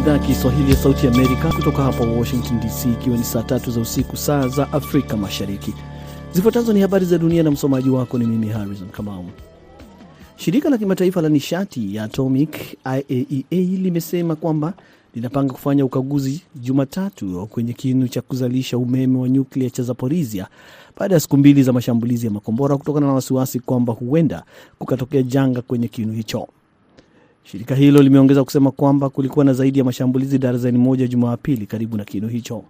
idhaa ya Kiswahili ya Sauti Amerika kutoka hapa Washington DC, ikiwa ni saa tatu za usiku, saa za Afrika Mashariki. Zifuatazo ni habari za dunia na msomaji wako ni mimi Harrison Kamau. Shirika la kimataifa la nishati ya atomic IAEA limesema kwamba linapanga kufanya ukaguzi Jumatatu kwenye kinu cha kuzalisha umeme wa nyuklia cha Zaporizhia baada ya siku mbili za mashambulizi ya makombora kutokana na wasiwasi kwamba huenda kukatokea janga kwenye kinu hicho. Shirika hilo limeongeza kusema kwamba kulikuwa na zaidi ya mashambulizi darzeni moja Jumapili karibu na kinu hicho.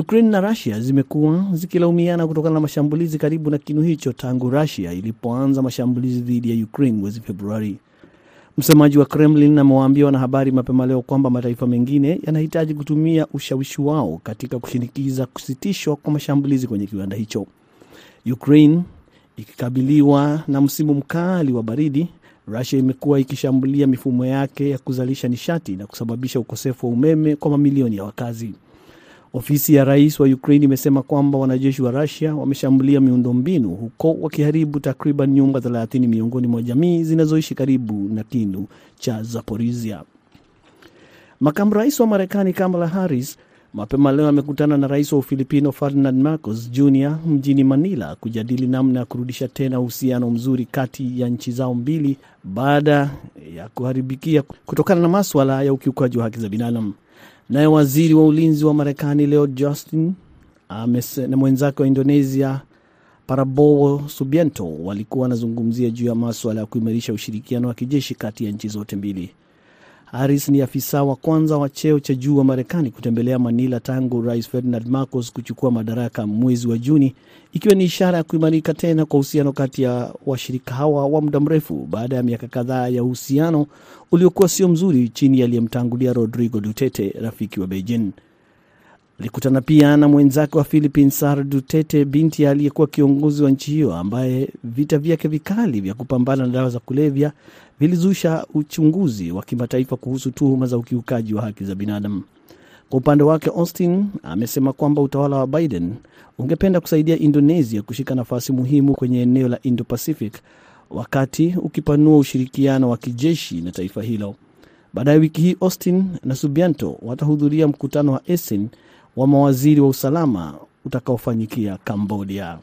Ukraine na Rusia zimekuwa zikilaumiana kutokana na mashambulizi karibu na kinu hicho tangu rasia ilipoanza mashambulizi dhidi ya Ukraine mwezi Februari. Msemaji wa Kremlin amewaambia wanahabari mapema leo kwamba mataifa mengine yanahitaji kutumia ushawishi wao katika kushinikiza kusitishwa kwa mashambulizi kwenye kiwanda hicho. Ukraine ikikabiliwa na msimu mkali wa baridi, Russia imekuwa ikishambulia mifumo yake ya kuzalisha nishati na kusababisha ukosefu wa umeme kwa mamilioni ya wakazi. Ofisi ya rais wa Ukraine imesema kwamba wanajeshi wa Rusia wameshambulia miundombinu huko wakiharibu takriban nyumba 30 miongoni mwa jamii zinazoishi karibu na kinu cha Zaporizhia. Makamu rais wa Marekani Kamala Harris mapema leo amekutana na rais wa Ufilipino Ferdinand Marcos Jr mjini Manila kujadili namna ya kurudisha tena uhusiano mzuri kati ya nchi zao mbili baada ya kuharibikia kutokana na maswala ya ukiukaji wa haki za binadamu. Naye waziri wa ulinzi wa Marekani leo justin na mwenzake wa Indonesia Prabowo Subianto walikuwa wanazungumzia juu ya maswala ya kuimarisha ushirikiano wa kijeshi kati ya nchi zote mbili. Harris ni afisa wa kwanza wa cheo cha juu wa Marekani kutembelea Manila tangu Rais Ferdinand Marcos kuchukua madaraka mwezi wa Juni, ikiwa ni ishara ya kuimarika tena kwa uhusiano kati ya washirika hawa wa muda mrefu baada ya miaka kadhaa ya uhusiano uliokuwa sio mzuri chini aliyemtangulia Rodrigo Duterte, rafiki wa Beijing. Alikutana pia na mwenzake wa Philippines Sara Duterte, binti aliyekuwa kiongozi wa nchi hiyo ambaye vita vyake vikali vya kupambana na dawa za kulevya vilizusha uchunguzi wa kimataifa kuhusu tuhuma za ukiukaji wa haki za binadamu. Kwa upande wake, Austin amesema kwamba utawala wa Biden ungependa kusaidia Indonesia kushika nafasi muhimu kwenye eneo la Indo-Pacific wakati ukipanua ushirikiano wa kijeshi na taifa hilo. Baadaye wiki hii, Austin na Subianto watahudhuria mkutano wa ASEAN wa mawaziri wa usalama utakaofanyikia Cambodia.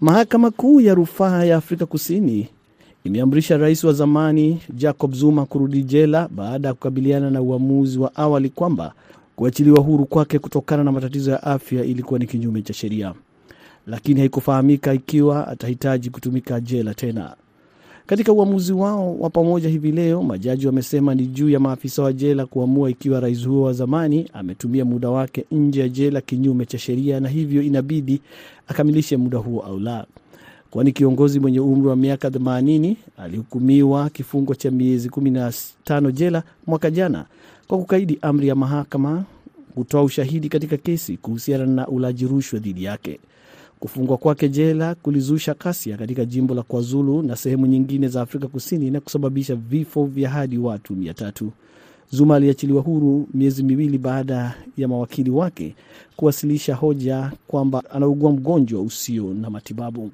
Mahakama Kuu ya Rufaa ya Afrika Kusini imeamrisha rais wa zamani Jacob Zuma kurudi jela baada ya kukabiliana na uamuzi wa awali kwamba kuachiliwa huru kwake kutokana na matatizo ya afya ilikuwa ni kinyume cha sheria, lakini haikufahamika ikiwa atahitaji kutumika jela tena. Katika uamuzi wao wa pamoja hivi leo, majaji wamesema ni juu ya maafisa wa jela kuamua ikiwa rais huo wa zamani ametumia muda wake nje ya jela kinyume cha sheria, na hivyo inabidi akamilishe muda huo au la, kwani kiongozi mwenye umri wa miaka 80 alihukumiwa kifungo cha miezi 15 jela mwaka jana kwa kukaidi amri ya mahakama kutoa ushahidi katika kesi kuhusiana na ulaji rushwa dhidi yake. Kufungwa kwake jela kulizusha kasia katika jimbo la KwaZulu na sehemu nyingine za Afrika Kusini na kusababisha vifo vya hadi watu mia tatu. Zuma aliachiliwa huru miezi miwili baada ya mawakili wake kuwasilisha hoja kwamba anaugua mgonjwa usio na matibabu.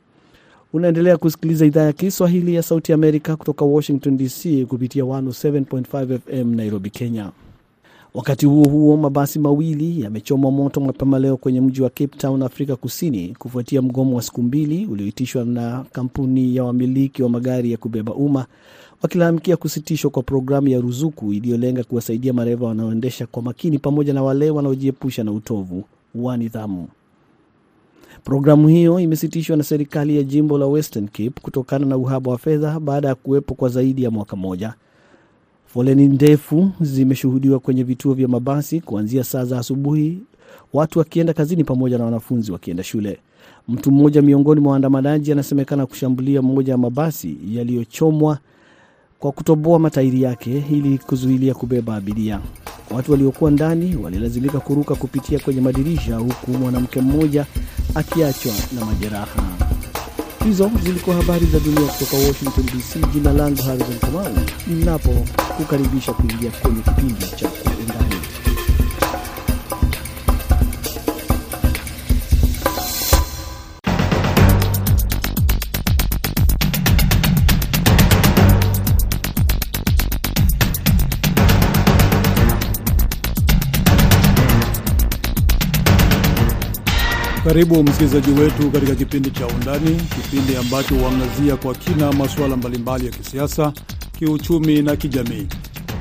Unaendelea kusikiliza idhaa ya Kiswahili ya Sauti Amerika kutoka Washington DC kupitia 107.5 FM Nairobi, Kenya. Wakati huo huo, mabasi mawili yamechomwa moto mapema leo kwenye mji wa Cape Town, Afrika Kusini, kufuatia mgomo wa siku mbili ulioitishwa na kampuni ya wamiliki wa magari ya kubeba umma, wakilalamikia kusitishwa kwa programu ya ruzuku iliyolenga kuwasaidia mareva wanaoendesha kwa makini pamoja na wale wanaojiepusha na utovu wa nidhamu. Programu hiyo imesitishwa na serikali ya jimbo la Western Cape kutokana na uhaba wa fedha baada ya kuwepo kwa zaidi ya mwaka mmoja. Foleni ndefu zimeshuhudiwa kwenye vituo vya mabasi kuanzia saa za asubuhi, watu wakienda kazini pamoja na wanafunzi wakienda shule. Mtu mmoja miongoni mwa waandamanaji anasemekana kushambulia mmoja ya mabasi yaliyochomwa kwa kutoboa matairi yake ili kuzuilia kubeba abiria. Watu waliokuwa ndani walilazimika kuruka kupitia kwenye madirisha, huku mwanamke mmoja akiachwa na majeraha. Hizo zilikuwa habari za dunia kutoka Washington DC. Jina langu Harrison Kamau, ninapo kukaribisha kuingia kwenye kipindi cha Karibu msikilizaji wetu katika kipindi cha Undani, kipindi ambacho huangazia kwa kina masuala mbalimbali ya kisiasa, kiuchumi na kijamii.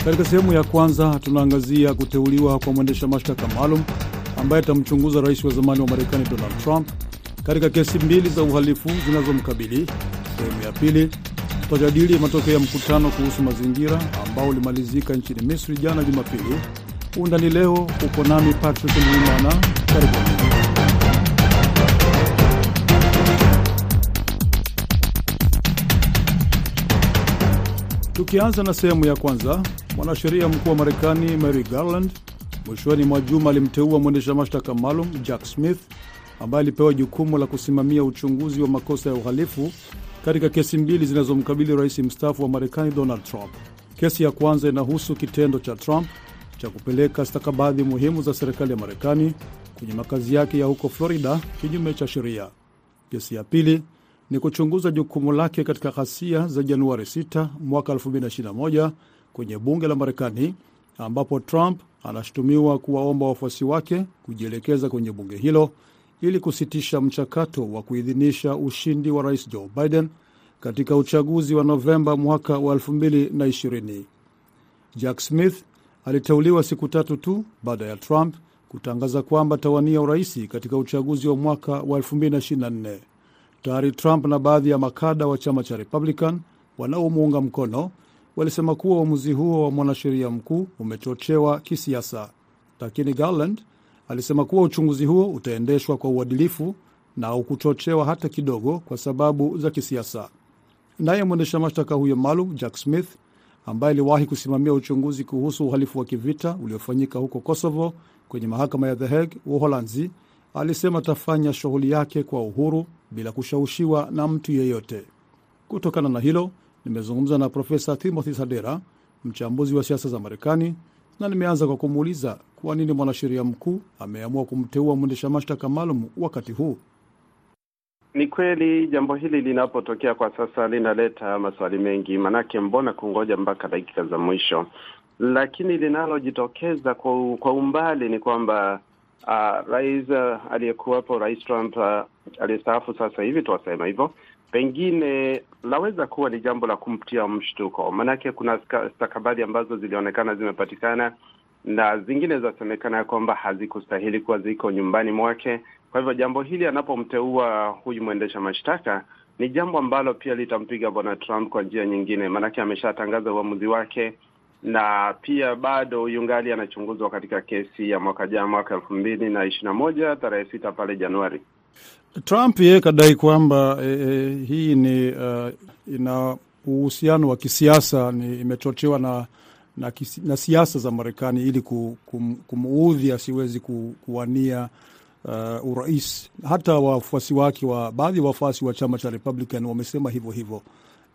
Katika sehemu ya kwanza, tunaangazia kuteuliwa kwa mwendesha mashtaka maalum ambaye atamchunguza rais wa zamani wa Marekani Donald Trump katika kesi mbili za uhalifu zinazomkabili. Sehemu ya pili, tutajadili matokeo ya mkutano kuhusu mazingira ambao ulimalizika nchini Misri jana Jumapili. Undani leo uko nami Patrick Mwimana. Karibuni. Tukianza na sehemu ya kwanza, mwanasheria mkuu wa Marekani Mary Garland mwishoni mwa juma alimteua mwendesha mashtaka maalum Jack Smith ambaye alipewa jukumu la kusimamia uchunguzi wa makosa ya uhalifu katika kesi mbili zinazomkabili rais mstaafu wa Marekani Donald Trump. Kesi ya kwanza inahusu kitendo cha Trump cha kupeleka stakabadhi muhimu za serikali ya Marekani kwenye makazi yake ya huko Florida kinyume cha sheria. Kesi ya pili ni kuchunguza jukumu lake katika ghasia za Januari 6 mwaka 2021 kwenye bunge la Marekani, ambapo Trump anashutumiwa kuwaomba wafuasi wake kujielekeza kwenye bunge hilo ili kusitisha mchakato wa kuidhinisha ushindi wa rais Joe Biden katika uchaguzi wa Novemba mwaka wa 2020. Jack Smith aliteuliwa siku tatu tu baada ya Trump kutangaza kwamba tawania uraisi katika uchaguzi wa mwaka wa 2024. Tayari Trump na baadhi ya makada wa chama cha Republican wanaomuunga mkono walisema kuwa uamuzi huo wa mwanasheria mkuu umechochewa kisiasa, lakini Garland alisema kuwa uchunguzi huo utaendeshwa kwa uadilifu na haukuchochewa hata kidogo kwa sababu za kisiasa. Naye mwendesha mashtaka huyo maalum Jack Smith ambaye aliwahi kusimamia uchunguzi kuhusu uhalifu wa kivita uliofanyika huko Kosovo kwenye mahakama ya The Hague, Uholanzi, alisema atafanya shughuli yake kwa uhuru bila kushawishiwa na mtu yeyote. Kutokana na hilo, nimezungumza na Profesa Timothy Sadera, mchambuzi wa siasa za Marekani, na nimeanza kwa kumuuliza kwa nini mwanasheria mkuu ameamua kumteua mwendesha mashtaka maalum wakati huu. Ni kweli jambo hili linapotokea kwa sasa linaleta maswali mengi, manake mbona kungoja mpaka dakika za mwisho? Lakini linalojitokeza kwa, kwa umbali ni kwamba uh, rais uh, aliyekuwepo rais Trump uh, aliyestaafu sasa hivi tuwasema hivyo, pengine laweza kuwa ni jambo la kumtia mshtuko, maanake kuna stakabadhi ambazo zilionekana zimepatikana na zingine zinasemekana ya kwamba hazikustahili kuwa ziko nyumbani mwake. Kwa hivyo jambo hili anapomteua huyu mwendesha mashtaka ni jambo ambalo pia litampiga bwana Trump kwa njia nyingine, maanake ameshatangaza uamuzi wake na pia bado yungali anachunguzwa katika kesi ya mwaka jana, mwaka elfu mbili na ishirini na moja tarehe sita pale Januari. Trump yeye kadai kwamba e, e, hii ni uh, ina uhusiano wa kisiasa, ni imechochewa na na, na siasa za Marekani ili kum, kumuudhi asiwezi ku, kuwania uh, urais. Hata wafuasi wake wa baadhi ya wafuasi wa chama cha Republican wamesema hivyo hivyo.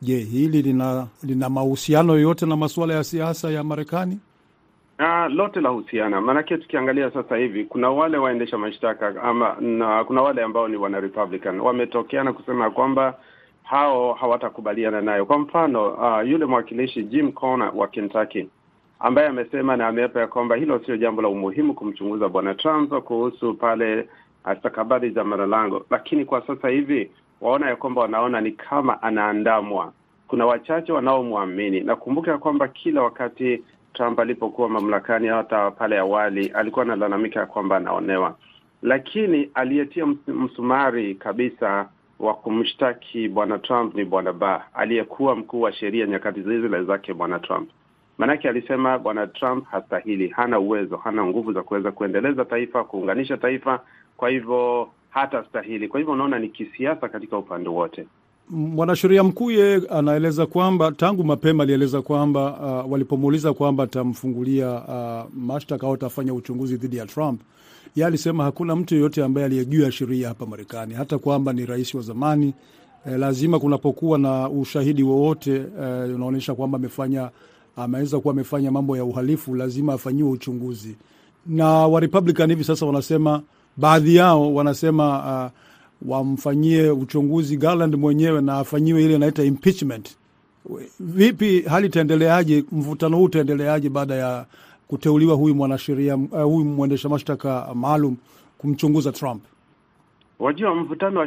Je, hili lina, lina mahusiano yoyote na masuala ya siasa ya Marekani? Uh, lote la husiana, maanake tukiangalia sasa hivi kuna wale waendesha mashtaka ama na, kuna wale ambao ni wana Republican wametokeana kusema kwamba hao hawatakubaliana nayo. Kwa mfano uh, yule mwakilishi Jim Corner wa Kentucky ambaye amesema na ameapa ya kwamba hilo sio jambo la umuhimu kumchunguza bwana Trump kuhusu pale stakabadhi za Mar-a-Lago, lakini kwa sasa hivi waona ya kwamba wanaona ni kama anaandamwa. Kuna wachache wanaomwamini. Nakumbuka ya kwamba kila wakati Trump alipokuwa mamlakani, hata pale awali, alikuwa analalamika ya kwamba anaonewa, lakini aliyetia msumari kabisa wa kumshtaki bwana Trump ni bwana Barr aliyekuwa mkuu wa sheria nyakati zile zake bwana Trump. Maanake alisema bwana Trump hastahili, hana uwezo, hana nguvu za kuweza kuendeleza taifa, kuunganisha taifa, kwa hivyo hata stahili. Kwa hivyo unaona ni kisiasa katika upande wote. Mwanasheria mkuu ye anaeleza kwamba tangu mapema alieleza kwamba uh, walipomuuliza kwamba atamfungulia uh, mashtaka au atafanya uchunguzi dhidi ya Trump, ye alisema hakuna mtu yeyote ambaye aliyejua sheria hapa Marekani, hata kwamba ni rais wa zamani. Eh, lazima kunapokuwa na ushahidi wowote eh, unaonyesha kwamba amefanya ameweza kuwa amefanya mambo ya uhalifu, lazima afanyiwe uchunguzi. Na Warepublican hivi sasa wanasema, baadhi yao wanasema uh, wamfanyie uchunguzi Garland mwenyewe na afanyiwe ile inaita impeachment. Vipi hali itaendeleaje? Mvutano huu utaendeleaje baada ya kuteuliwa huyu mwanasheria uh, huyu mwendesha mashtaka maalum kumchunguza Trump? Wajua, mvutano wa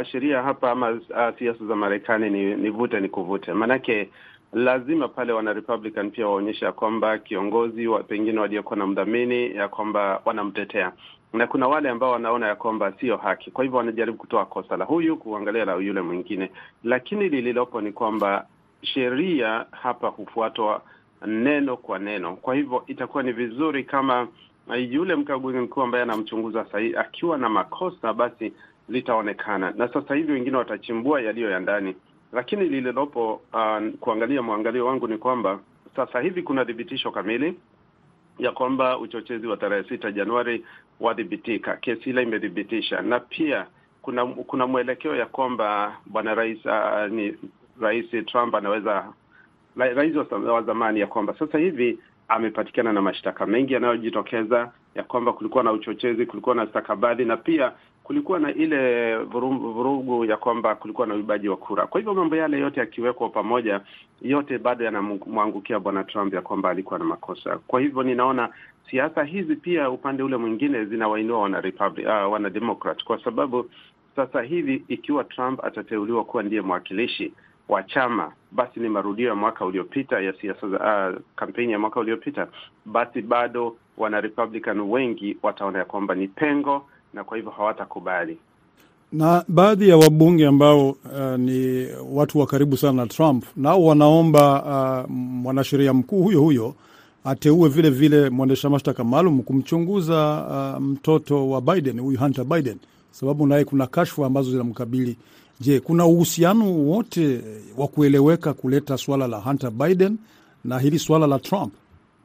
uh, sheria hapa ama uh, siasa za Marekani ni, ni vute ni kuvute, maanake lazima pale wana Republican pia waonyesha kwamba kiongozi wa pengine waliokuwa na mdhamini ya kwamba wanamtetea, na kuna wale ambao wanaona ya kwamba sio haki, kwa hivyo wanajaribu kutoa kosa la huyu kuangalia la yule mwingine, lakini lililopo ni kwamba sheria hapa hufuatwa neno kwa neno. Kwa hivyo itakuwa ni vizuri kama yule mkaguzi mkuu ambaye anamchunguza sahihi akiwa na makosa, basi litaonekana, na sasa hivi wengine watachimbua yaliyo ya ndani, lakini lililopo uh, kuangalia mwangalio wangu ni kwamba sasa hivi kuna thibitisho kamili ya kwamba uchochezi wa tarehe sita Januari wadhibitika, kesi ile imethibitisha, na pia kuna kuna mwelekeo ya kwamba bwana rais uh, ni rais Trump anaweza rais wa zamani ya kwamba sasa hivi amepatikana na mashtaka mengi yanayojitokeza ya kwamba kulikuwa na uchochezi, kulikuwa na stakabadhi na pia kulikuwa na ile vurugu, ya kwamba kulikuwa na uibaji wa kura. Kwa hivyo mambo yale yote yakiwekwa pamoja, yote bado yanamwangukia bwana Trump ya kwamba alikuwa na makosa. Kwa hivyo ninaona siasa hizi pia upande ule mwingine zinawainua wana Republic, uh, wana Democrat kwa sababu sasa hivi ikiwa Trump atateuliwa kuwa ndiye mwakilishi wa chama basi ni marudio ya mwaka uliopita ya siasa za uh, kampeni ya mwaka uliopita, basi bado wana Republican wengi wataona ya kwamba ni pengo na kwa hivyo hawatakubali. Na baadhi ya wabunge ambao uh, ni watu wa karibu sana na Trump nao wanaomba uh, mwanasheria mkuu huyo huyo ateue vile vile mwendesha mashtaka maalum kumchunguza uh, mtoto wa Biden, huyu Hunter Biden, sababu naye kuna kashfa ambazo zinamkabili. Je, kuna uhusiano wote wa kueleweka kuleta swala la Hunter Biden na hili swala la Trump?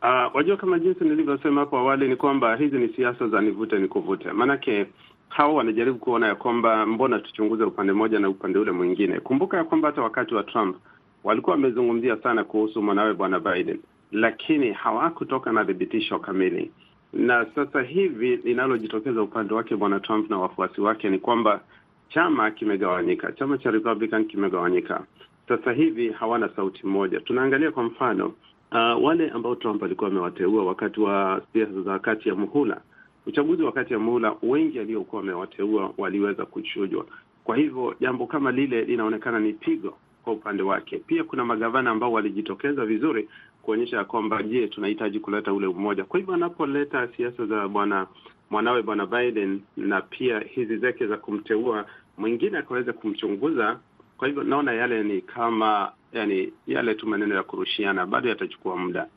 Uh, wajua kama jinsi nilivyosema hapo awali ni kwamba hizi ni siasa za nivute ni kuvute, maanake hawa wanajaribu kuona ya kwamba mbona tuchunguze upande mmoja na upande ule mwingine. Kumbuka ya kwamba hata wakati wa Trump walikuwa wamezungumzia sana kuhusu mwanawe bwana Biden, lakini hawakutoka na thibitisho kamili, na sasa hivi linalojitokeza upande wake bwana Trump na wafuasi wake ni kwamba chama kimegawanyika, chama cha Republican kimegawanyika. Sasa hivi hawana sauti moja. Tunaangalia kwa mfano uh, wale ambao Trump alikuwa amewateua wakati wa siasa za kati ya muhula, uchaguzi wa kati ya muhula, wengi aliokuwa amewateua waliweza kuchujwa. Kwa hivyo jambo kama lile linaonekana ni pigo kwa upande wake. Pia kuna magavana ambao walijitokeza vizuri kuonyesha ya kwamba je, tunahitaji kuleta ule umoja. Kwa hivyo anapoleta siasa za bwana mwanawe bwana Biden na pia hizi zake za kumteua mwingine akaweza kumchunguza. Kwa hivyo naona yale ni kama yani, yale tu maneno ya kurushiana, bado yatachukua muda.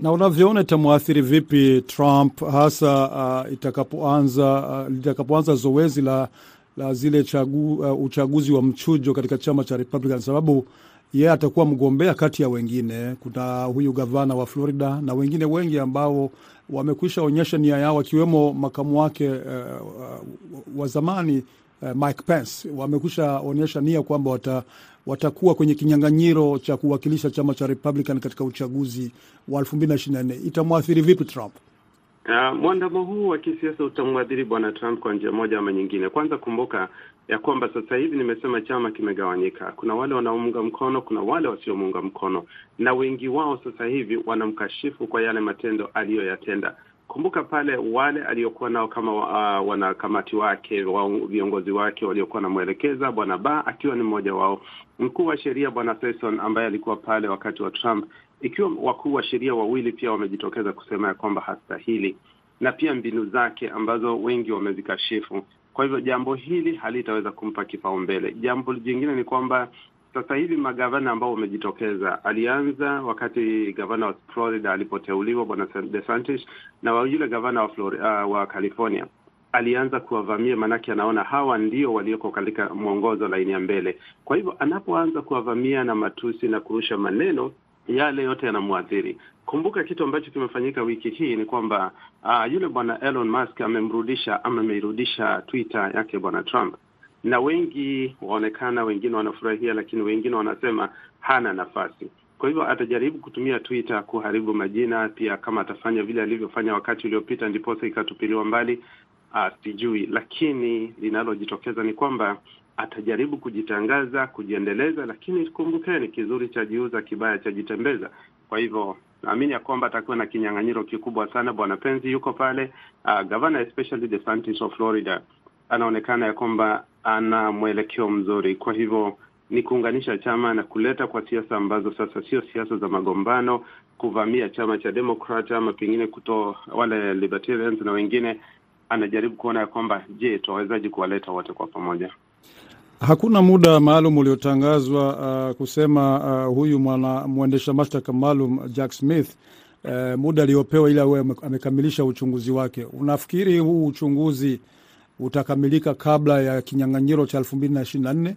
Na unavyoona itamwathiri vipi Trump hasa uh, itakapoanza uh, litakapoanza zoezi la la zile chagu, uh, uchaguzi wa mchujo katika chama cha Republican, sababu yeye atakuwa mgombea kati ya wengine. Kuna huyu gavana wa Florida na wengine wengi ambao wamekwisha onyesha nia yao, akiwemo makamu wake uh, wa zamani uh, Mike Pence wamekwisha onyesha nia kwamba wata, watakuwa kwenye kinyang'anyiro cha kuwakilisha chama cha Republican katika uchaguzi wa 2024. Itamwathiri vipi Trump? Uh, mwandamo huu wa kisiasa utamwadhiri bwana Trump kwa njia moja ama nyingine. Kwanza kumbuka ya kwamba sasa hivi nimesema chama kimegawanyika. Kuna wale wanaomunga mkono, kuna wale wasiomuunga mkono, na wengi wao sasa hivi wanamkashifu kwa yale matendo aliyoyatenda. Kumbuka pale wale aliokuwa nao kama uh, wanakamati wake wa viongozi wake waliokuwa wanamwelekeza bwana Ba akiwa ni mmoja wao, mkuu wa sheria bwana Sessions ambaye alikuwa pale wakati wa Trump ikiwa wakuu wa sheria wawili pia wamejitokeza kusema ya kwamba hastahili, na pia mbinu zake ambazo wengi wamezikashifu. Kwa hivyo jambo hili halitaweza kumpa kipaumbele. Jambo jingine ni kwamba sasa hivi magavana ambao wamejitokeza, alianza wakati gavana wa Florida alipoteuliwa bwana DeSantis, na yule gavana wa Florida, uh, wa California alianza kuwavamia, maanake anaona hawa ndio walioko katika mwongozo laini ya mbele. Kwa hivyo anapoanza kuwavamia na matusi na kurusha maneno yale yote yanamwathiri. Kumbuka kitu ambacho kimefanyika wiki hii ni kwamba uh, yule bwana Elon Musk amemrudisha ama ameirudisha Twitter yake bwana Trump, na wengi waonekana, wengine wanafurahia, lakini wengine wanasema hana nafasi. Kwa hivyo atajaribu kutumia Twitter kuharibu majina, pia kama atafanya vile alivyofanya wakati uliopita, ndiposa ikatupiliwa mbali, uh, sijui, lakini linalojitokeza ni kwamba atajaribu kujitangaza, kujiendeleza, lakini kumbukeni, kizuri cha jiuza, kibaya cha jitembeza. Kwa hivyo naamini ya kwamba atakuwa na kinyang'anyiro kikubwa sana. Bwana Penzi yuko pale, uh, gavana especially DeSantis of Florida anaonekana ya kwamba ana mwelekeo mzuri. Kwa hivyo ni kuunganisha chama na kuleta kwa siasa ambazo sasa sio siasa za magombano, kuvamia chama cha Democrat ama pengine kutoa wale libertarians na wengine. Anajaribu kuona ya kwamba je, tunawezaje kuwaleta wote kwa pamoja. Hakuna muda maalum uliotangazwa uh, kusema uh, huyu mwana mwendesha mashtaka maalum Jack Smith uh, muda aliyopewa ili awe amekamilisha uchunguzi wake. Unafikiri huu uchunguzi utakamilika kabla ya kinyang'anyiro cha elfu mbili na ishirini na nne?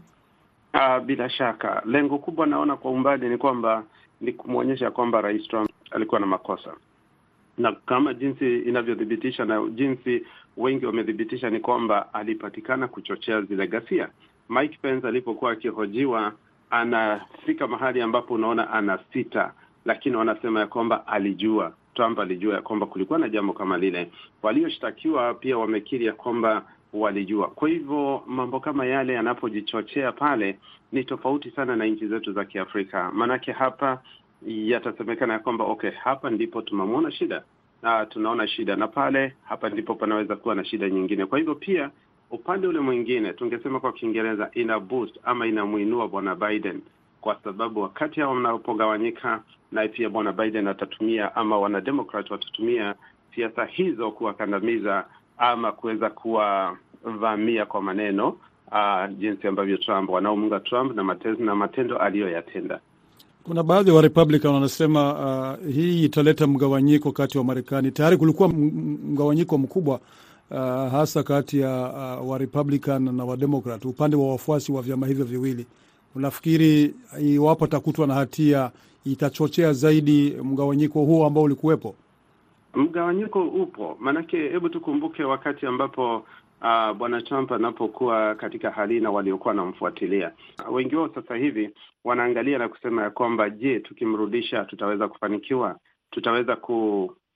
Uh, bila shaka lengo kubwa naona kwa umbali ni kwamba ni kumwonyesha kwamba Rais Trump alikuwa na makosa, na kama jinsi inavyothibitisha na jinsi wengi wamethibitisha ni kwamba alipatikana kuchochea zile ghasia. Mike Pence alipokuwa akihojiwa, anafika mahali ambapo unaona ana sita, lakini wanasema ya kwamba alijua, Trump alijua ya kwamba kulikuwa na jambo kama lile. Walioshtakiwa pia wamekiri ya kwamba walijua. Kwa hivyo mambo kama yale yanapojichochea pale ni tofauti sana na nchi zetu za Kiafrika, maanake hapa yatasemekana ya kwamba okay, hapa ndipo tumemwona shida na tunaona shida, na pale hapa ndipo panaweza kuwa na shida nyingine. Kwa hivyo pia upande ule mwingine tungesema kwa Kiingereza ina boost ama inamwinua bwana Biden, kwa sababu wakati hao wanapogawanyika, naye pia bwana Biden atatumia ama wanademokrat watatumia siasa hizo kuwakandamiza ama kuweza kuwavamia kwa maneno uh, jinsi ambavyo Trump wanaomunga Trump na matendo, na matendo aliyoyatenda. Kuna baadhi ya wa Republican wanasema uh, hii italeta mgawanyiko kati wa Marekani. Tayari kulikuwa mgawanyiko mkubwa uh, hasa kati ya uh, wa Republican na wa Democrat, upande wa wafuasi wa vyama hivyo viwili. Unafikiri iwapo atakutwa na hatia itachochea zaidi mgawanyiko huo ambao ulikuwepo? Mgawanyiko upo, maanake hebu tukumbuke wakati ambapo uh, bwana Trump anapokuwa katika hali na waliokuwa wanamfuatilia wengi wao sasa hivi wanaangalia na kusema ya kwamba je, tukimrudisha tutaweza kufanikiwa? Tutaweza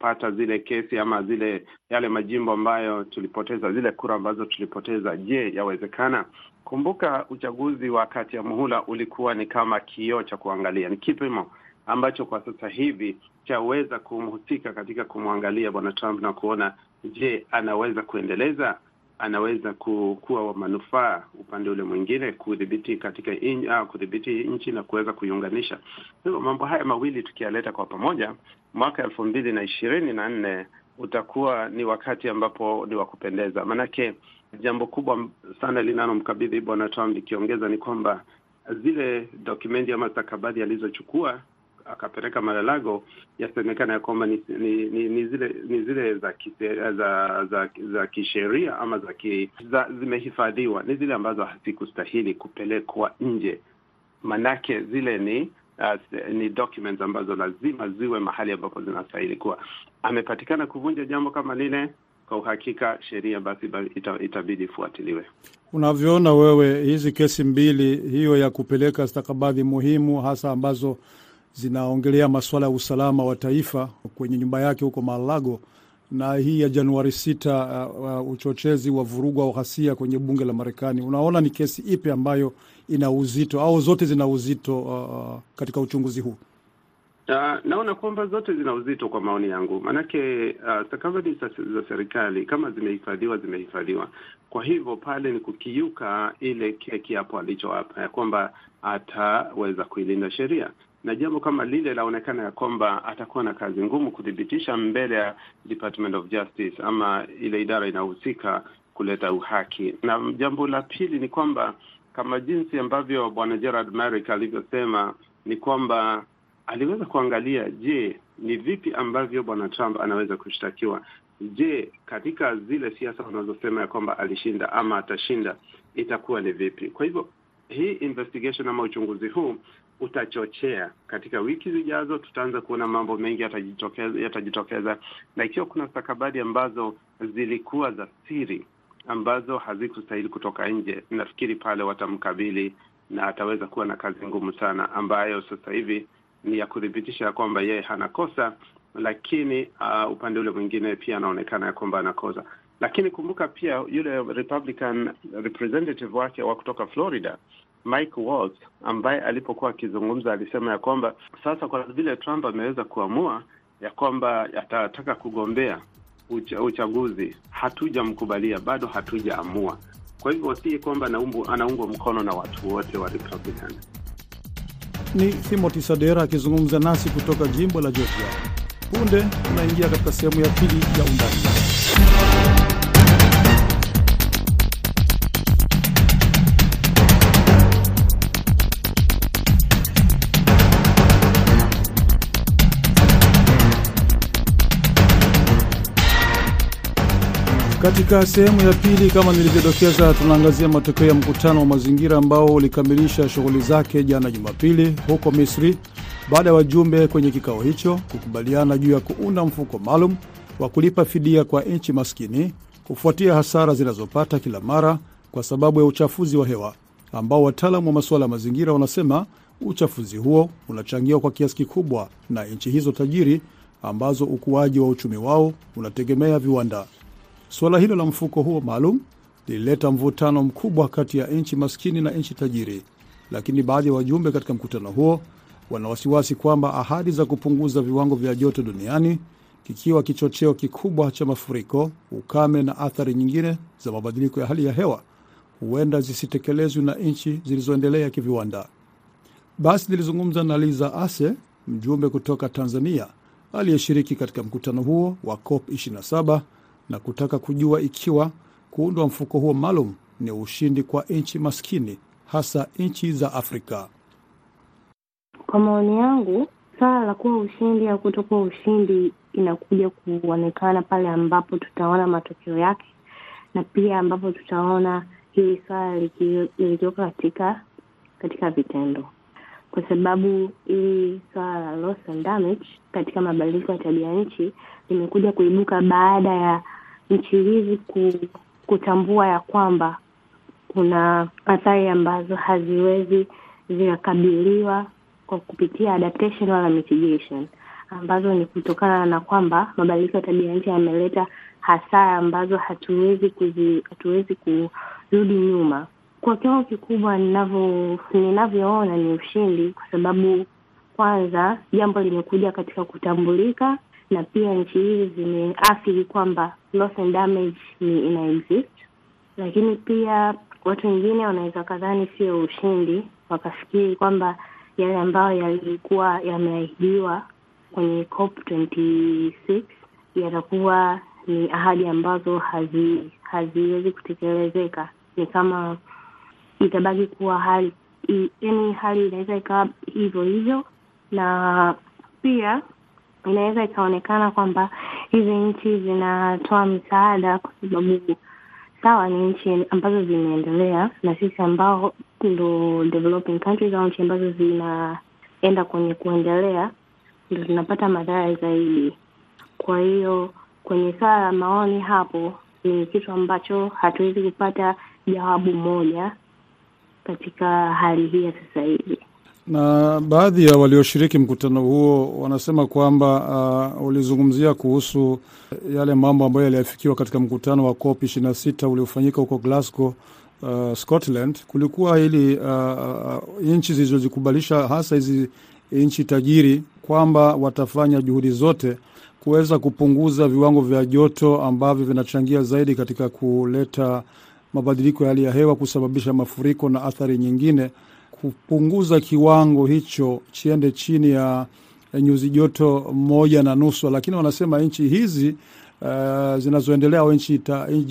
kupata zile kesi ama zile yale majimbo ambayo tulipoteza, zile kura ambazo tulipoteza, je, yawezekana? Kumbuka uchaguzi wa kati ya muhula ulikuwa ni kama kioo cha kuangalia, ni kipimo ambacho kwa sasa hivi chaweza kumhusika katika kumwangalia bwana Trump na kuona je, anaweza kuendeleza, anaweza kuwa wa manufaa upande ule mwingine, kudhibiti katika in, uh, kudhibiti nchi na kuweza kuiunganisha. Hivyo mambo haya mawili tukiyaleta kwa pamoja, mwaka elfu mbili na ishirini na nne utakuwa ni wakati ambapo ni wa kupendeza, maanake jambo kubwa sana linalomkabidhi bwana Trump likiongeza ni kwamba zile dokumenti ama stakabadhi alizochukua akapeleka Malalago yasemekana ya kwamba ni, ni, ni, ni zile ni zile za kise, za za, za kisheria ama za, ki, za zimehifadhiwa, ni zile ambazo hazikustahili kupelekwa nje, manake zile ni uh, ni documents ambazo lazima ziwe mahali ambapo zinastahili kuwa. Amepatikana kuvunja jambo kama lile, kwa uhakika sheria basi ita, itabidi ifuatiliwe. Unavyoona wewe hizi kesi mbili, hiyo ya kupeleka stakabadhi muhimu hasa ambazo zinaongelea masuala ya usalama wa taifa kwenye nyumba yake huko Mar-a-Lago na hii ya Januari 6 uh, uh, uchochezi wa vurugu au ghasia kwenye bunge la Marekani. Unaona ni kesi ipi ambayo ina uzito au zote zina uzito uh, katika uchunguzi huu? Uh, naona kwamba zote zina uzito kwa maoni yangu, maanake uh, stakabadhi za serikali kama zimehifadhiwa zimehifadhiwa. Kwa hivyo pale ni kukiuka ile kile kiapo alichoapa ya kwamba ataweza kuilinda sheria na jambo kama lile laonekana ya kwamba atakuwa na kazi ngumu kuthibitisha mbele ya Department of Justice ama ile idara inayohusika kuleta uhaki. Na jambo la pili ni kwamba kama jinsi ambavyo bwana Gerard Merrick alivyosema ni kwamba aliweza kuangalia, je, ni vipi ambavyo bwana Trump anaweza kushtakiwa? Je, katika zile siasa wanazosema ya kwamba alishinda ama atashinda itakuwa ni vipi? Kwa hivyo hii investigation ama uchunguzi huu utachochea katika wiki zijazo, tutaanza kuona mambo mengi yatajitokeza. Na ikiwa kuna stakabadhi ambazo zilikuwa za siri ambazo hazikustahili kutoka nje, nafikiri pale watamkabili na ataweza kuwa na kazi ngumu sana, ambayo sasa hivi ni ya kuthibitisha ya kwamba yeye hana kosa, lakini uh, upande ule mwingine pia anaonekana ya kwamba anakosa. Lakini kumbuka pia yule Republican representative wake wa kutoka Florida Mike Waltz ambaye alipokuwa akizungumza alisema ya kwamba sasa kwa vile Trump ameweza kuamua ya kwamba atataka kugombea ucha, uchaguzi hatujamkubalia, bado hatujaamua. Kwa hivyo si kwamba anaungwa mkono na watu wote wa Republican. Ni Timothy Sadera akizungumza nasi kutoka jimbo la Georgia. Punde tunaingia katika sehemu ya pili ya undani. Katika sehemu ya pili, kama nilivyodokeza, tunaangazia matokeo ya mkutano wa mazingira ambao ulikamilisha shughuli zake jana Jumapili huko Misri, baada ya wajumbe kwenye kikao hicho kukubaliana juu ya kuunda mfuko maalum wa kulipa fidia kwa nchi maskini kufuatia hasara zinazopata kila mara kwa sababu ya uchafuzi wa hewa, ambao wataalamu wa masuala ya mazingira wanasema uchafuzi huo unachangiwa kwa kiasi kikubwa na nchi hizo tajiri ambazo ukuaji wa uchumi wao unategemea viwanda. Suala hilo la mfuko huo maalum lilileta mvutano mkubwa kati ya nchi maskini na nchi tajiri, lakini baadhi ya wajumbe katika mkutano huo wana wasiwasi kwamba ahadi za kupunguza viwango vya joto duniani, kikiwa kichocheo kikubwa cha mafuriko, ukame na athari nyingine za mabadiliko ya hali ya hewa, huenda zisitekelezwe na nchi zilizoendelea kiviwanda. Basi nilizungumza na Liza Ase, mjumbe kutoka Tanzania aliyeshiriki katika mkutano huo wa COP 27 na kutaka kujua ikiwa kuundwa mfuko huo maalum ni ushindi kwa nchi maskini hasa nchi za Afrika. Kwa maoni yangu, swala la kuwa ushindi au kutokuwa ushindi inakuja kuonekana pale ambapo tutaona matokeo yake na pia ambapo tutaona hili swala lilitoka katika katika vitendo, kwa sababu hili swala la loss and damage katika mabadiliko ya tabia nchi limekuja kuibuka baada ya nchi hizi kutambua ya kwamba kuna athari ambazo haziwezi zikakabiliwa kwa kupitia adaptation wala mitigation, ambazo ni kutokana na kwamba mabadiliko ya tabia nchi yameleta hasara ambazo hatuwezi kuzi, hatuwezi kurudi nyuma. Kwa kiwango kikubwa, ninavyoona ni ushindi, kwa sababu kwanza jambo limekuja katika kutambulika na pia nchi hizi zimeathiri kwamba loss and damage ni ina exist, lakini pia watu wengine wanaweza kadhani sio ushindi, wakafikiri kwamba yale ambayo yalikuwa yameahidiwa kwenye COP 26 yatakuwa ni ahadi ambazo hazi haziwezi kutekelezeka. Ni kama itabaki kuwa hali yaani, hali inaweza ikawa hivyo hivyo, na pia inaweza ikaonekana kwamba hizi nchi zinatoa msaada kwa sababu sawa, ni nchi ambazo zimeendelea, na sisi ambao ndo developing countries au nchi ambazo zinaenda kwenye kuendelea ndo tunapata madhara zaidi. Kwa hiyo kwenye swala la maoni hapo, ni kitu ambacho hatuwezi kupata jawabu moja katika hali hii ya sasa hivi na baadhi ya walioshiriki mkutano huo wanasema kwamba uh, ulizungumzia kuhusu yale mambo ambayo yaliafikiwa katika mkutano wa COP 26 uliofanyika huko Glasgow, uh, Scotland. Kulikuwa hili uh, uh, nchi zilizojikubalisha hasa hizi nchi tajiri kwamba watafanya juhudi zote kuweza kupunguza viwango vya joto ambavyo vinachangia zaidi katika kuleta mabadiliko ya hali ya hewa, kusababisha mafuriko na athari nyingine kupunguza kiwango hicho chiende chini ya nyuzi joto moja na nusu, lakini wanasema nchi hizi uh, zinazoendelea au nchi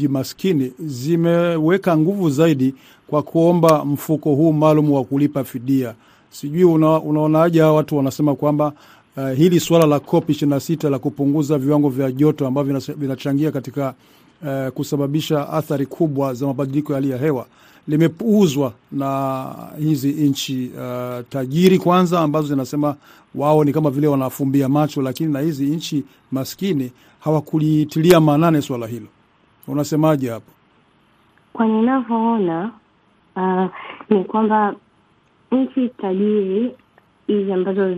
maskini zimeweka nguvu zaidi kwa kuomba mfuko huu maalum wa kulipa fidia. Sijui una, unaonaje watu wanasema kwamba uh, hili suala la COP ishirini sita la kupunguza viwango vya joto ambavyo vinachangia katika uh, kusababisha athari kubwa za mabadiliko ya hali ya hewa limepuuzwa na hizi nchi uh, tajiri kwanza, ambazo zinasema wao ni kama vile wanafumbia macho, lakini na hizi nchi maskini hawakulitilia maanane swala hilo. Unasemaje hapo? Kwa ninavyoona, uh, ni kwamba nchi tajiri hizi ambazo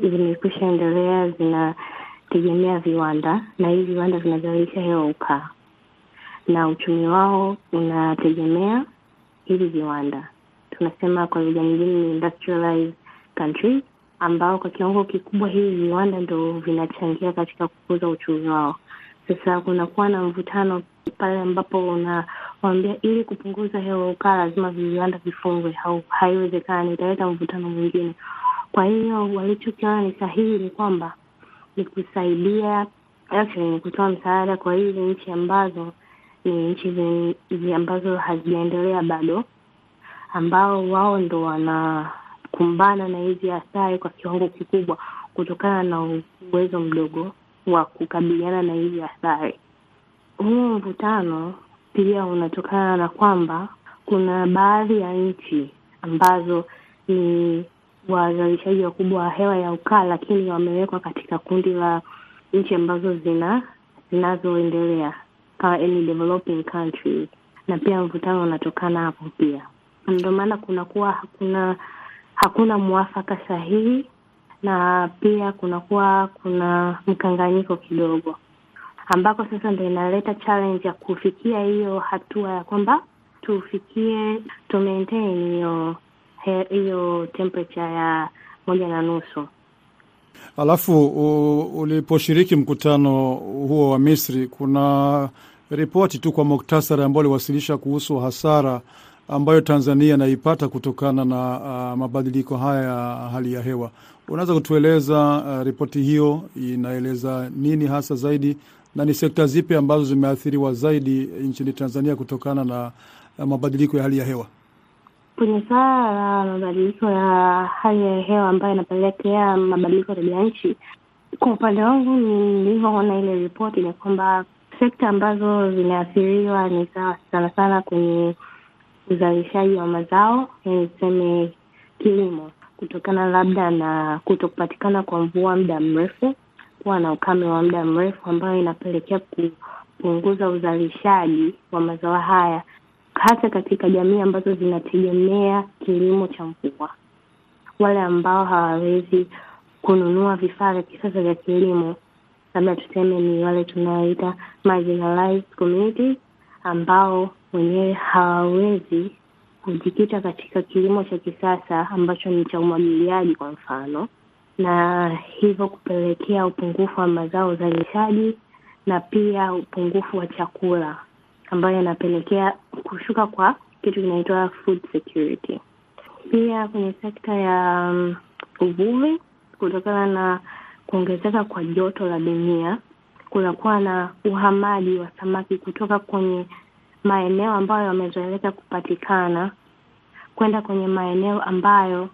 zimekwisha endelea zinategemea viwanda, na hivi viwanda vinazalisha hewa ukaa, na uchumi wao unategemea hivi viwanda. Tunasema kwa lugha nyingine ni industrialized countries, ambao kwa kiwango kikubwa hivi viwanda ndo vinachangia katika kukuza uchumi wao, Sasa kunakuwa na mvutano pale ambapo unawambia ili kupunguza hewa ukaa lazima viwanda vifungwe, haiwezekani, italeta mvutano mwingine. Kwa hiyo walichokiona ni sahihi ni kwamba ni kusaidia, actually ni kutoa msaada kwa hizi nchi ambazo ni nchi ambazo hazijaendelea bado, ambao wao ndo wanakumbana na hizi athari kwa kiwango kikubwa kutokana na uwezo mdogo wa kukabiliana na hizi athari. Huu mvutano pia unatokana na kwamba kuna baadhi ya nchi ambazo ni wazalishaji wakubwa wa hewa ya ukaa, lakini wamewekwa katika kundi la nchi ambazo zina zinazoendelea kama any developing countries, na pia mvutano unatokana hapo pia. Ndio maana kunakuwa hakuna hakuna mwafaka sahihi, na pia kunakuwa kuna mkanganyiko kidogo, ambako sasa ndo inaleta challenge ya kufikia hiyo hatua ya kwamba tufikie tu maintain hiyo hiyo temperature ya moja na nusu. Alafu uliposhiriki mkutano huo wa Misri, kuna ripoti tu kwa muktasari ambao aliwasilisha kuhusu hasara ambayo Tanzania inaipata kutokana na uh, mabadiliko haya ya hali ya hewa. Unaweza kutueleza uh, ripoti hiyo inaeleza nini hasa zaidi, na ni sekta zipi ambazo zimeathiriwa zaidi nchini Tanzania kutokana na uh, mabadiliko ya hali ya hewa? Kwenye suala la mabadiliko ya hali ya hewa ambayo inapelekea mabadiliko ya tabia nchi, kwa upande wangu nilivyoona ile ripoti ni kwamba sekta ambazo zimeathiriwa ni sana sana kwenye uzalishaji wa mazao, tuseme kilimo, kutokana labda na kuto kupatikana kwa mvua muda mrefu, kuwa na ukame wa muda mrefu, ambayo inapelekea kupunguza uzalishaji wa mazao haya hasa katika jamii ambazo zinategemea kilimo cha mvua. Wale ambao hawawezi kununua vifaa vya kisasa vya kilimo, labda tuseme ni wale tunaoita marginalized communities, ambao wenyewe hawawezi kujikita katika kilimo cha kisasa ambacho ni cha umwagiliaji kwa mfano, na hivyo kupelekea upungufu wa mazao uzalishaji na pia upungufu wa chakula ambayo yanapelekea kushuka kwa kitu kinaitwa food security. Pia kwenye sekta ya um, uvuvi, kutokana na kuongezeka kwa joto la dunia, kunakuwa na uhamaji wa samaki kutoka kwenye maeneo ambayo yamezoeleka kupatikana kwenda kwenye maeneo ambayo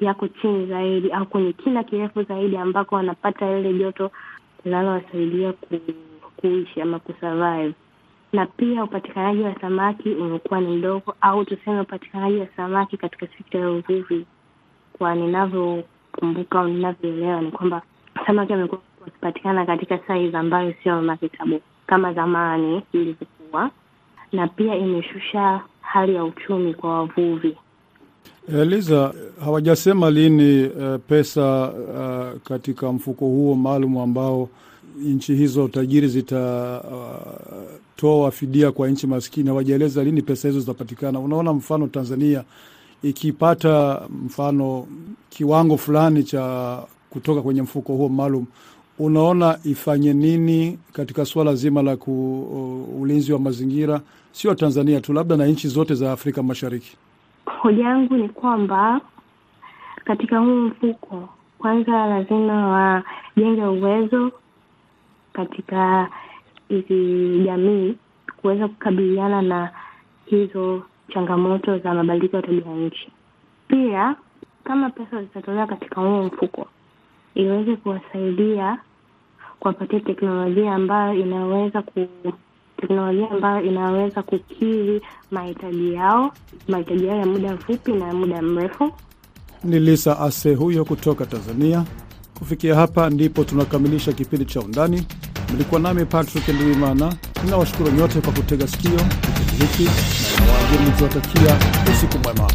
yako chini zaidi au kwenye kina kirefu zaidi ambako wanapata ile joto linalowasaidia ku, kuishi ama kusurvive. Na pia upatikanaji wa samaki umekuwa ni mdogo, au tuseme upatikanaji wa samaki katika sekta ya uvuvi, kwa ninavyokumbuka au ninavyoelewa ni kwamba samaki wamekuwa wakipatikana katika size ambayo sio makitabu kama zamani ilivyokuwa, na pia imeshusha hali ya uchumi kwa wavuvi. Eliza, hawajasema lini uh, pesa uh, katika mfuko huo maalum ambao nchi hizo tajiri zitatoa uh, fidia kwa nchi maskini. Hawajaeleza lini pesa hizo zitapatikana. Unaona, mfano Tanzania ikipata mfano kiwango fulani cha kutoka kwenye mfuko huo maalum, unaona ifanye nini katika suala zima la ku, uh, ulinzi wa mazingira, sio Tanzania tu, labda na nchi zote za Afrika Mashariki? Hoja yangu ni kwamba katika huu mfuko, kwanza lazima wajenge uwezo katika hizi jamii kuweza kukabiliana na hizo changamoto za mabadiliko ya tabia nchi. Pia kama pesa zitatolewa katika huo mfuko, iweze kuwasaidia kuwapatia teknolojia ambayo inaweza ku teknolojia ambayo inaweza kukidhi mahitaji yao, mahitaji yao ya muda mfupi na muda mrefu. Ni Lisa Ase huyo kutoka Tanzania. Kufikia hapa ndipo tunakamilisha kipindi cha Undani. Mlikuwa nami Patrick Nduimana. Ninawashukuru nyote kwa kutega sikio kipindi hiki na wageni nikiwatakia usiku mwema.